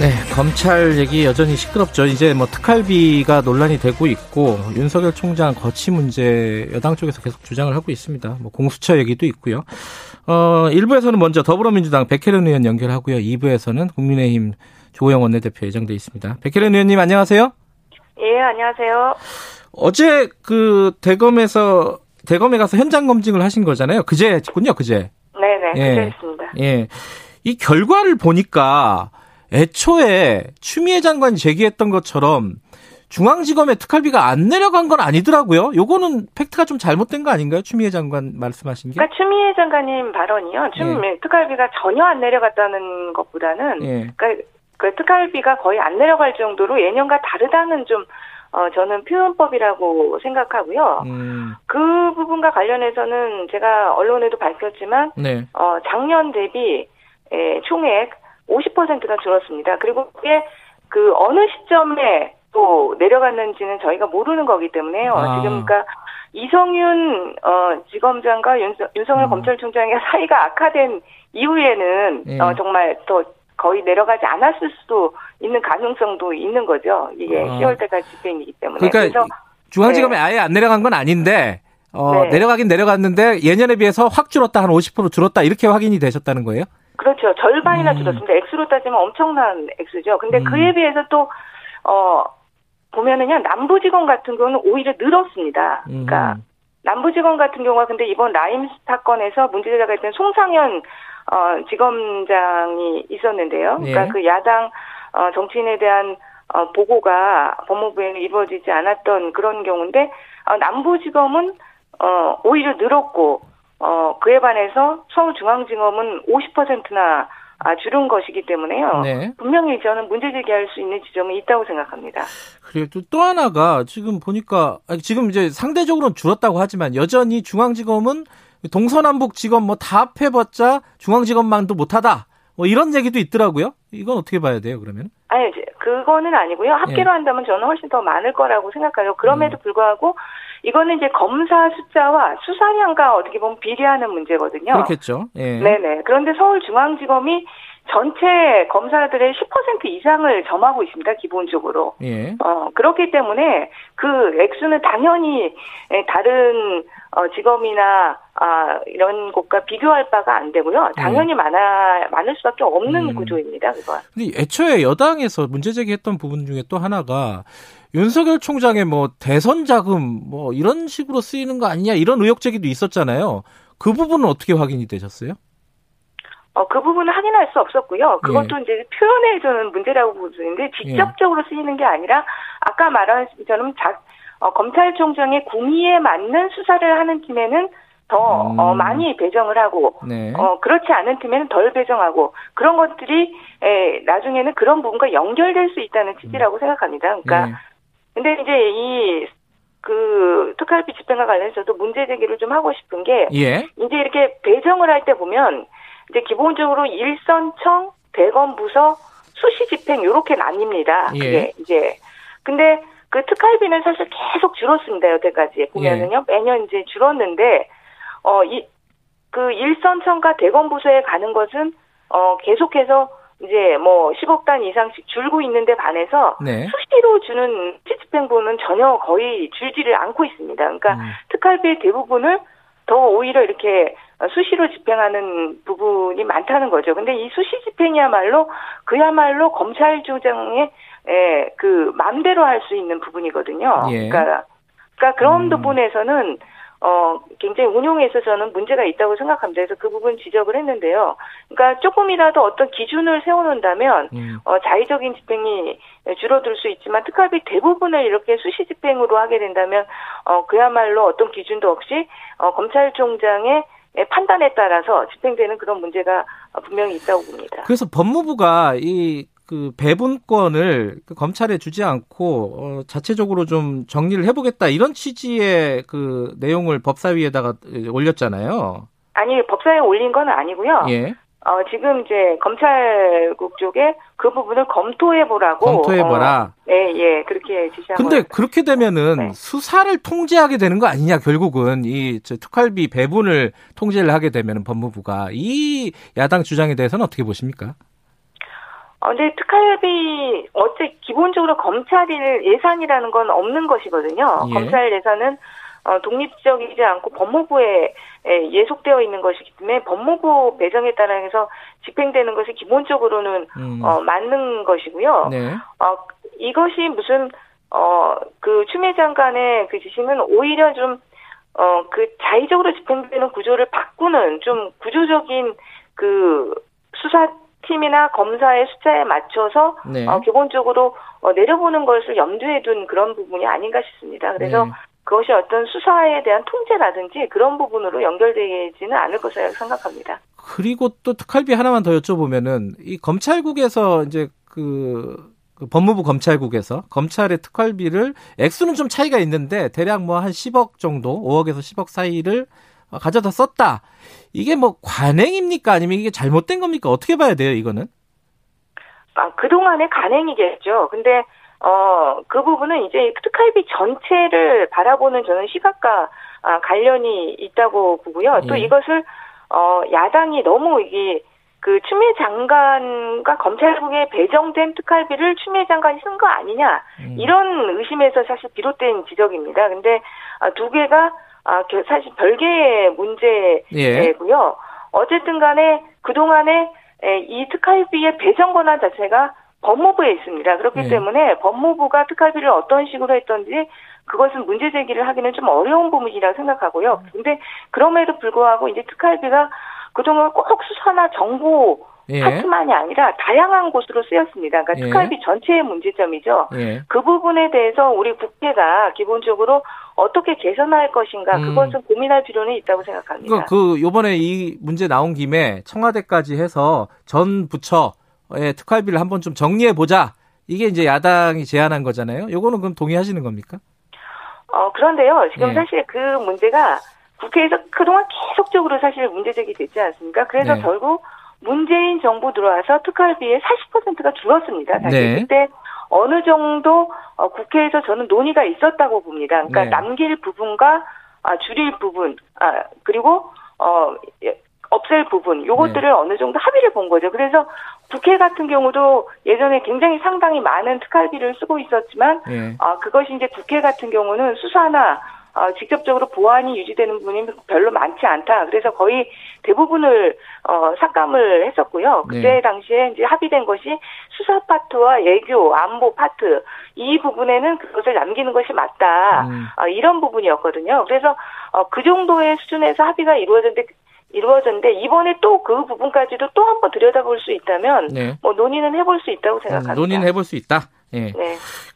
네, 검찰 얘기 여전히 시끄럽죠. 이제 뭐 특활비가 논란이 되고 있고 윤석열 총장 거치 문제 여당 쪽에서 계속 주장을 하고 있습니다. 뭐 공수처 얘기도 있고요. 어, 1부에서는 먼저 더불어민주당 백혜련 의원 연결하고요. 2부에서는 국민의힘 조호영 원내대표 예정돼 있습니다. 백혜련 의원님 안녕하세요. 예, 안녕하세요. 어제 그 대검에서 대검에 가서 현장 검증을 하신 거잖아요. 그제군요, 그제. 네네, 예. 그제 했습니다. 예. 이 결과를 보니까 애초에 추미애 장관이 제기했던 것처럼 중앙지검의 특활비가 안 내려간 건 아니더라고요. 요거는 팩트가 좀 잘못된 거 아닌가요? 추미애 장관 말씀하신 게? 그러니까 추미애 장관님 발언이요. 추미애 예. 특활비가 전혀 안 내려갔다는 것보다는 예. 그러니까 그 특활비가 거의 안 내려갈 정도로 예년과 다르다는 좀 어, 저는 표현법이라고 생각하고요. 음. 그 부분과 관련해서는 제가 언론에도 밝혔지만, 네. 어, 작년 대비 에, 총액 50%가 줄었습니다. 그리고 그게 그 어느 시점에 또 내려갔는지는 저희가 모르는 거기 때문에요. 아. 지금 그러니까 이성윤 어, 지검장과 윤석, 윤석열 음. 검찰총장의 사이가 악화된 이후에는 예. 어, 정말 더 거의 내려가지 않았을 수도 있는 가능성도 있는 거죠. 이게 어. 10월 때까지 집행이기 때문에. 그러니까 중앙지검에 네. 아예 안 내려간 건 아닌데 어, 네. 내려가긴 내려갔는데 예년에 비해서 확 줄었다 한 50% 줄었다 이렇게 확인이 되셨다는 거예요? 그렇죠. 절반이나 음. 줄었습니다. 액수로 따지면 엄청난 액수죠. 근데 음. 그에 비해서 또, 어, 보면은요, 남부지검 같은 경우는 오히려 늘었습니다. 그러니까, 음. 남부지검 같은 경우가 근데 이번 라임 사건에서 문제자가 있던 송상현, 어, 지검장이 있었는데요. 그러니까 예. 그 야당, 어, 정치인에 대한, 어, 보고가 법무부에는 이루어지지 않았던 그런 경우인데, 어, 남부지검은, 어, 오히려 늘었고, 어, 그에 반해서 서울중앙지검은 50%나 아, 줄은 것이기 때문에요. 네. 분명히 저는 문제 제기할 수 있는 지점이 있다고 생각합니다. 그리고 또, 또 하나가 지금 보니까 지금 이제 상대적으로는 줄었다고 하지만 여전히 중앙지검은 동서남북 지검 뭐 다 합해봤자 중앙지검만도 못하다. 뭐 이런 얘기도 있더라고요. 이건 어떻게 봐야 돼요, 그러면? 아니, 그거는 아니고요. 합계로 예. 한다면 저는 훨씬 더 많을 거라고 생각해요. 그럼에도 음. 불구하고 이거는 이제 검사 숫자와 수사량과 어떻게 보면 비례하는 문제거든요. 그렇겠죠. 예. 네네. 그런데 서울중앙지검이 전체 검사들의 10% 이상을 점하고 있습니다, 기본적으로. 예. 어, 그렇기 때문에 그 액수는 당연히 다른 어, 직업이나 아, 이런 곳과 비교할 바가 안 되고요. 당연히 네. 많아 많을 수밖에 없는 음. 구조입니다. 그건. 근데 애초에 여당에서 문제 제기했던 부분 중에 또 하나가 윤석열 총장의 뭐 대선 자금 뭐 이런 식으로 쓰이는 거 아니냐 이런 의혹 제기도 있었잖아요. 그 부분은 어떻게 확인이 되셨어요? 어, 그 부분은 확인할 수 없었고요. 그것도 예. 이제 표현에 저는 문제라고 보는데 직접적으로 예. 쓰이는 게 아니라 아까 말한 것처럼 자, 어, 검찰총장의 구미에 맞는 수사를 하는 팀에는 더 음. 어, 많이 배정을 하고 네. 어, 그렇지 않은 팀에는 덜 배정하고 그런 것들이 에, 나중에는 그런 부분과 연결될 수 있다는 취지라고 음. 생각합니다. 그러니까 네. 근데 이제 이 그 특활비 집행과 관련해서도 문제 제기를 좀 하고 싶은 게 예. 이제 이렇게 배정을 할 때 보면 이제 기본적으로 일선청, 대검 부서, 수시 집행 이렇게 나뉩니다. 예. 그게 이제 근데 그 특활비는 사실 계속 줄었습니다. 여태까지 보면은요. 예. 매년 이제 줄었는데 어 이 그 일선청과 대검 부서에 가는 것은 어 계속해서 이제 뭐 10억 단 이상씩 줄고 있는데 반해서 네. 수시로 주는 집행부는 전혀 거의 줄지를 않고 있습니다. 그러니까 음. 특활비의 대부분을 더 오히려 이렇게 수시로 집행하는 부분이 많다는 거죠. 근데 이 수시 집행이야말로 그야말로 검찰 조정의 에, 그 맘대로 할 수 있는 부분이거든요. 예. 그러니까 그러니까 그런 음. 부분에서는 어, 굉장히 운용에 있어서는 문제가 있다고 생각합니다. 그래서 그 부분 지적을 했는데요. 그러니까 조금이라도 어떤 기준을 세워놓는다면, 음. 어, 자의적인 집행이 줄어들 수 있지만 특활비 대부분을 이렇게 수시 집행으로 하게 된다면, 어, 그야말로 어떤 기준도 없이, 어, 검찰총장의 판단에 따라서 집행되는 그런 문제가 분명히 있다고 봅니다. 그래서 법무부가 이 그 배분권을 그 검찰에 주지 않고 어, 자체적으로 좀 정리를 해보겠다 이런 취지의 그 내용을 법사위에다가 올렸잖아요. 아니 법사위에 올린 건 아니고요. 예. 어, 지금 이제 검찰국 쪽에 그 부분을 검토해 보라고. 검토해 보라. 어, 네, 예, 그렇게 지시한 근데. 그렇게 되면은 네. 수사를 통제하게 되는 거 아니냐 결국은 이저 특활비 배분을 통제를 하게 되면은 법무부가 이 야당 주장에 대해서는 어떻게 보십니까? 어, 근데 특활비 어째 기본적으로 검찰일 예산이라는 건 없는 것이거든요. 예. 검찰 예산은 어, 독립적이지 않고 법무부에 에, 예속되어 있는 것이기 때문에 법무부 배정에 따라서 집행되는 것이 기본적으로는 음. 어, 맞는 것이고요. 네. 어, 이것이 무슨 어, 그 추미애 장관의 그 지시는 오히려 좀 어, 그 자의적으로 집행되는 구조를 바꾸는 좀 구조적인 그 수사 팀이나 검사의 숫자에 맞춰서 네. 어, 기본적으로 어, 내려보는 것을 염두에 둔 그런 부분이 아닌가 싶습니다. 그래서 네. 그것이 어떤 수사에 대한 통제라든지 그런 부분으로 연결되지는 않을 것이라고 생각합니다. 그리고 또 특활비 하나만 더 여쭤보면은 이 검찰국에서 이제 그, 그 법무부 검찰국에서 검찰의 특활비를 액수는 좀 차이가 있는데 대략 뭐 한 10억 정도, 5억에서 10억 사이를 가져다 썼다. 이게 뭐 관행입니까? 아니면 이게 잘못된 겁니까? 어떻게 봐야 돼요, 이거는? 아, 그동안의 간행이겠죠. 근데, 어, 그 부분은 이제 특활비 전체를 바라보는 저는 시각과 아, 관련이 있다고 보고요. 또 예. 이것을, 어, 야당이 너무 이게, 그 추미애 장관과 검찰국에 배정된 특활비를 추미애 장관이 쓴 거 아니냐 음. 이런 의심에서 사실 비롯된 지적입니다. 근데 아, 두 개가 아, 겨- 사실 별개의 예. 문제고요. 어쨌든 간에 그동안에 에, 이 특활비의 배정 권한 자체가 법무부에 있습니다. 그렇기 예. 때문에 법무부가 특활비를 어떤 식으로 했던지 그것은 문제 제기를 하기는 좀 어려운 부분이라고 생각하고요. 근데 그럼에도 불구하고 이제 특활비가 그동안 꼭 수사나 정보 예. 파트만이 아니라 다양한 곳으로 쓰였습니다. 그러니까 예. 특활비 전체의 문제점이죠. 예. 그 부분에 대해서 우리 국회가 기본적으로 어떻게 개선할 것인가 음. 그것은 고민할 필요는 있다고 생각합니다. 그, 그 요번에 이 문제 나온 김에 청와대까지 해서 전 부처의 특활비를 한번 좀 정리해 보자. 이게 이제 야당이 제안한 거잖아요. 요거는 그럼 동의하시는 겁니까? 어, 그런데요, 지금 예. 사실 그 문제가 국회에서 그동안 계속적으로 사실 문제 제기됐지 않습니까? 그래서 네. 결국 문재인 정부 들어와서 특활비의 40%가 줄었습니다. 사실 네. 그때 어느 정도 어, 국회에서 저는 논의가 있었다고 봅니다. 그러니까 네. 남길 부분과 아, 줄일 부분, 아, 그리고 어, 예, 없앨 부분, 요것들을 네. 어느 정도 합의를 본 거죠. 그래서 국회 같은 경우도 예전에 굉장히 상당히 많은 특활비를 쓰고 있었지만 예. 아, 그것이 이제 국회 같은 경우는 수사나 어, 직접적으로 보안이 유지되는 부분이 별로 많지 않다. 그래서 거의 대부분을 어, 삭감을 했었고요. 그때 네. 당시에 이제 합의된 것이 수사 파트와 외교, 안보 파트 이 부분에는 그것을 남기는 것이 맞다. 음. 어, 이런 부분이었거든요. 그래서 어, 그 정도의 수준에서 합의가 이루어졌는데 이루어졌는데 이번에 또 그 부분까지도 또 한번 들여다볼 수 있다면 네. 뭐 논의는 해볼 수 있다고 음, 생각합니다. 논의는 해볼 수 있다. 예. 네.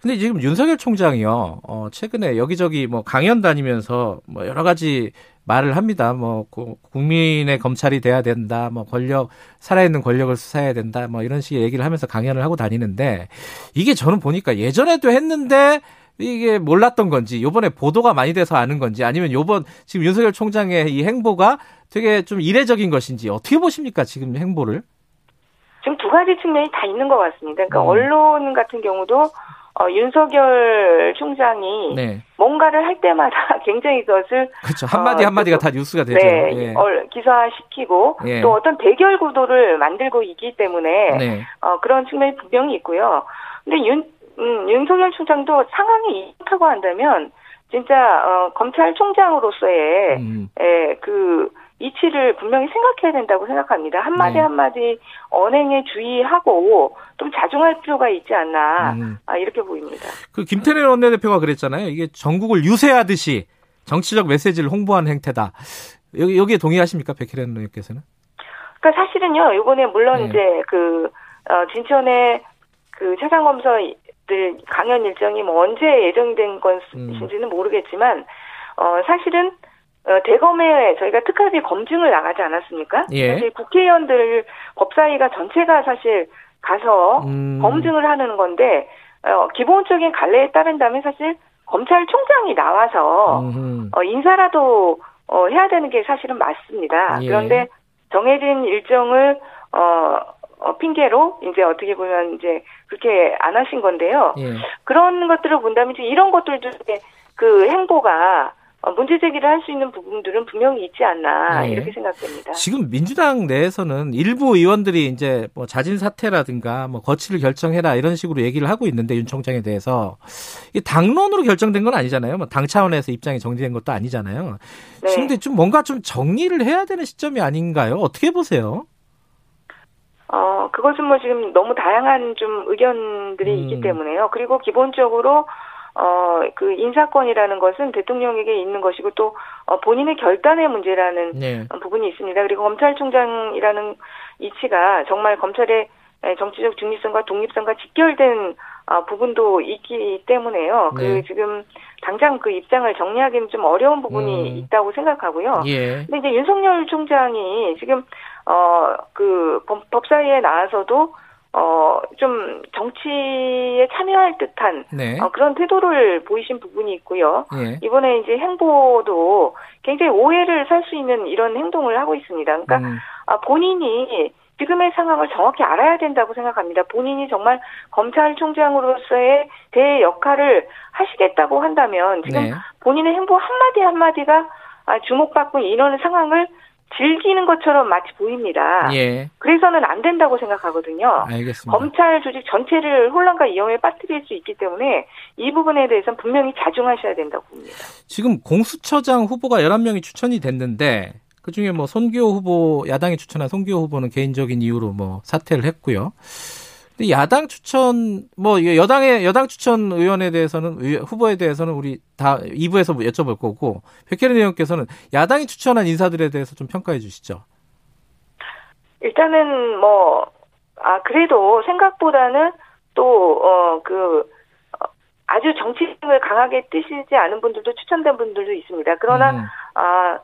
근데 지금 윤석열 총장이요, 어, 최근에 여기저기 뭐 강연 다니면서 뭐 여러 가지 말을 합니다. 뭐, 고- 국민의 검찰이 돼야 된다. 뭐, 권력, 살아있는 권력을 수사해야 된다. 뭐, 이런 식의 얘기를 하면서 강연을 하고 다니는데, 이게 저는 보니까 예전에도 했는데, 이게 몰랐던 건지, 요번에 보도가 많이 돼서 아는 건지, 아니면 요번, 지금 윤석열 총장의 이 행보가 되게 좀 이례적인 것인지, 어떻게 보십니까, 지금 행보를? 두 가지 측면이 다 있는 것 같습니다. 그러니까 음. 언론 같은 경우도 어, 윤석열 총장이 네. 뭔가를 할 때마다 굉장히 그것을 그렇죠. 한마디 어, 한마디가 그- 다 뉴스가 되죠. 네, 예. 얼- 기사화시키고 예. 또 어떤 대결 구도를 만들고 있기 때문에 네. 어, 그런 측면이 분명히 있고요. 근데 윤, 음, 윤석열 총장도 상황이 이렇다고 한다면 진짜 어, 검찰총장으로서의 음. 예, 그 이치를 분명히 생각해야 된다고 생각합니다. 한마디 네. 한마디 언행에 주의하고 좀 자중할 필요가 있지 않나 음. 아, 이렇게 보입니다. 그 김태래 원내대표가 그랬잖아요. 이게 전국을 유세하듯이 정치적 메시지를 홍보하는 행태다. 여기 여기에 동의하십니까, 백혜련 의원께서는? 그러니까 사실은요, 이번에 물론 네. 이제 그 어, 진천의 그 최상 검사들 강연 일정이 뭐 언제 예정된 것인지는 모르겠지만 어, 사실은 어, 대검에 저희가 특활비 검증을 나가지 않았습니까? 예. 사실 국회의원들 법사위가 전체가 사실 가서 음. 검증을 하는 건데 어, 기본적인 관례에 따른다면 사실 검찰총장이 나와서. 어, 인사라도 어, 해야 되는 게 사실은 맞습니다. 예. 그런데 정해진 일정을 어, 어, 핑계로 이제 어떻게 보면 이제 그렇게 안 하신 건데요. 예. 그런 것들을 본다면 이제 이런 것들도 그 행보가 어, 문제 제기를 할 수 있는 부분들은 분명히 있지 않나 네. 이렇게 생각됩니다. 지금 민주당 내에서는 일부 의원들이 이제 뭐 자진 사퇴라든가 뭐 거취를 결정해라 이런 식으로 얘기를 하고 있는데 윤 총장에 대해서 이 당론으로 결정된 건 아니잖아요. 뭐 당 차원에서 입장이 정리된 것도 아니잖아요. 네. 근데 좀 뭔가 좀 정리를 해야 되는 시점이 아닌가요? 어떻게 보세요? 어, 그것은 뭐 지금 너무 다양한 좀 의견들이 음. 있기 때문에요. 그리고 기본적으로 어, 그 인사권이라는 것은 대통령에게 있는 것이고 또 어, 본인의 결단의 문제라는 네. 부분이 있습니다. 그리고 검찰총장이라는 이치가 정말 검찰의 정치적 중립성과 독립성과 직결된 어, 부분도 있기 때문에요. 그 네. 그 지금 당장 그 입장을 정리하기는 좀 어려운 부분이 음. 있다고 생각하고요. 예. 근데 이제 윤석열 총장이 지금 어그 법사위에 나와서도 어, 좀 정치에 참여할 듯한 네. 어, 그런 태도를 보이신 부분이 있고요. 네. 이번에 이제 행보도 굉장히 오해를 살 수 있는 이런 행동을 하고 있습니다. 그러니까 음. 아, 본인이 지금의 상황을 정확히 알아야 된다고 생각합니다. 본인이 정말 검찰총장으로서의 대 역할을 하시겠다고 한다면 지금 네. 본인의 행보 한마디 한마디가 아, 주목받고 이런 상황을 즐기는 것처럼 마치 보입니다. 예. 그래서는 안 된다고 생각하거든요. 알겠습니다. 검찰 조직 전체를 혼란과 위험에 빠뜨릴 수 있기 때문에 이 부분에 대해서는 분명히 자중하셔야 된다고 봅니다. 지금 공수처장 후보가 11명이 추천이 됐는데 그중에 뭐 손기호 후보 야당이 추천한 손기호 후보는 개인적인 이유로 뭐 사퇴를 했고요. 근데 야당 추천 뭐 여당의 여당 추천 의원에 대해서는 후보에 대해서는 우리 다 2부에서 뭐 여쭤볼 거고 백혜린 의원께서는 야당이 추천한 인사들에 대해서 좀 평가해 주시죠. 일단은 뭐 아 그래도 생각보다는 또 어그 어, 아주 정치성을 강하게 뜨시지 않은 분들도 추천된 분들도 있습니다. 그러나 음. 아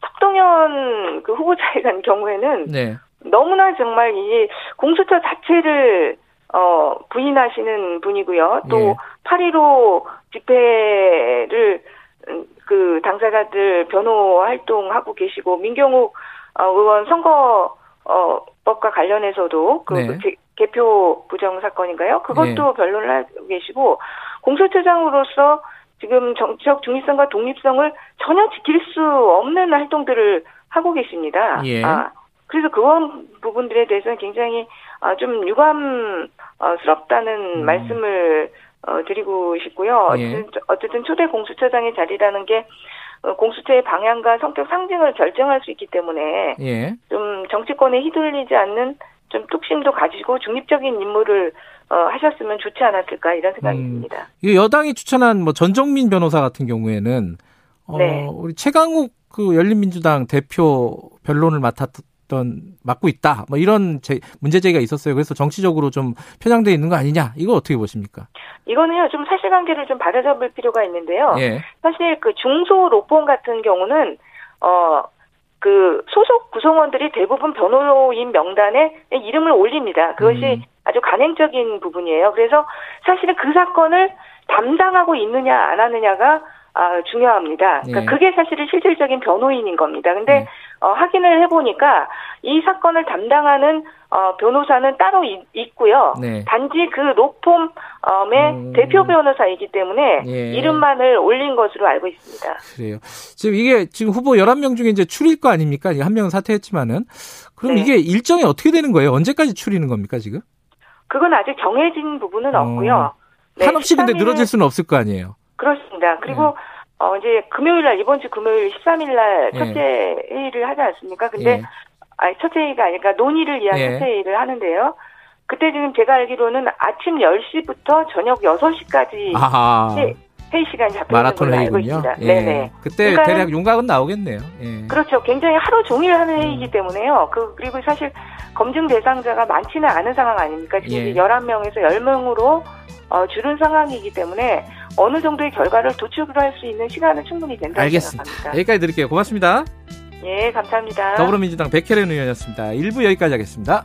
석동현 그 후보자에 대한 경우에는 네. 너무나 정말 이 공수처 자체를 어 부인하시는 분이고요. 또 예. 8.15 집회를 음, 그 당사자들 변호 활동하고 계시고 민경욱 어, 의원 선거 어 법과 관련해서도 그 네. 개표 부정 사건인가요? 그것도 네. 변론을 하고 계시고 공수처장으로서 지금 정치적 중립성과 독립성을 전혀 지킬 수 없는 활동들을 하고 계십니다. 예. 아, 그래서 그런 부분들에 대해서는 굉장히 아, 좀 유감스럽다는 음. 말씀을 어, 드리고 싶고요. 예. 어쨌든, 초대 공수처장의 자리라는 게 어, 공수처의 방향과 성격 상징을 결정할 수 있기 때문에 예. 좀 정치권에 휘둘리지 않는 좀 뚝심도 가지고 중립적인 임무를 어, 하셨으면 좋지 않았을까 이런 생각이 음, 듭니다. 여당이 추천한 뭐 전정민 변호사 같은 경우에는 어, 네. 우리 최강욱 그 열린민주당 대표 변론을 맡았 어떤 맡고 있다. 뭐 이런 제, 문제 제기가 있었어요. 그래서 정치적으로 좀 편향돼 있는 거 아니냐? 이거 어떻게 보십니까? 이거는요 좀 사실관계를 좀 바로잡을 필요가 있는데요. 예. 사실 그 중소 로펌 같은 경우는 어. 그 소속 구성원들이 대부분 변호인 명단에 이름을 올립니다. 그것이 음. 아주 간행적인 부분이에요. 그래서 사실은 그 사건을 담당하고 있느냐 안 하느냐가 아, 중요합니다. 그러니까 네. 그게 사실은 실질적인 변호인인 겁니다. 근데 네. 어, 확인을 해보니까 이 사건을 담당하는 어, 변호사는 따로 있, 고요 네. 단지 그 로펌의 음... 대표 변호사이기 때문에 예. 이름만을 올린 것으로 알고 있습니다. 그래요. 지금 이게 지금 후보 11명 중에 이제 추릴 거 아닙니까? 한 명은 사퇴했지만은 그럼 네. 이게 일정이 어떻게 되는 거예요? 언제까지 추리는 겁니까, 지금? 그건 아직 정해진 부분은 어... 없고요. 네, 한없이 근데 늘어질 수는 없을 거 아니에요. 그렇습니다. 그리고 네. 어 이제 금요일 날 이번 주 금요일 13일 날 네. 첫째 회의를 하지 않습니까? 근데 예. 아니 첫째 회의가 아니라 논의를 위한 예. 첫째 회의를 하는데요. 그때 지금 제가 알기로는 아침 10시부터 저녁 6시까지 회, 회의 시간이 잡혀 있는 걸로 알고 있습니다. 예. 네네. 그때 대략 윤곽은 나오겠네요. 예. 그렇죠. 굉장히 하루 종일 하는 회의이기 음. 때문에요. 그 그리고 사실 검증 대상자가 많지는 않은 상황 아닙니까? 지금 예. 11명에서 10명으로 어, 줄은 상황이기 때문에 어느 정도의 결과를 도출을 할 수 있는 시간은 충분히 된다고 알겠습니다. 생각합니다. 여기까지 드릴게요. 고맙습니다. 예, 감사합니다. 더불어민주당 백혜련 의원이었습니다. 1부 여기까지 하겠습니다.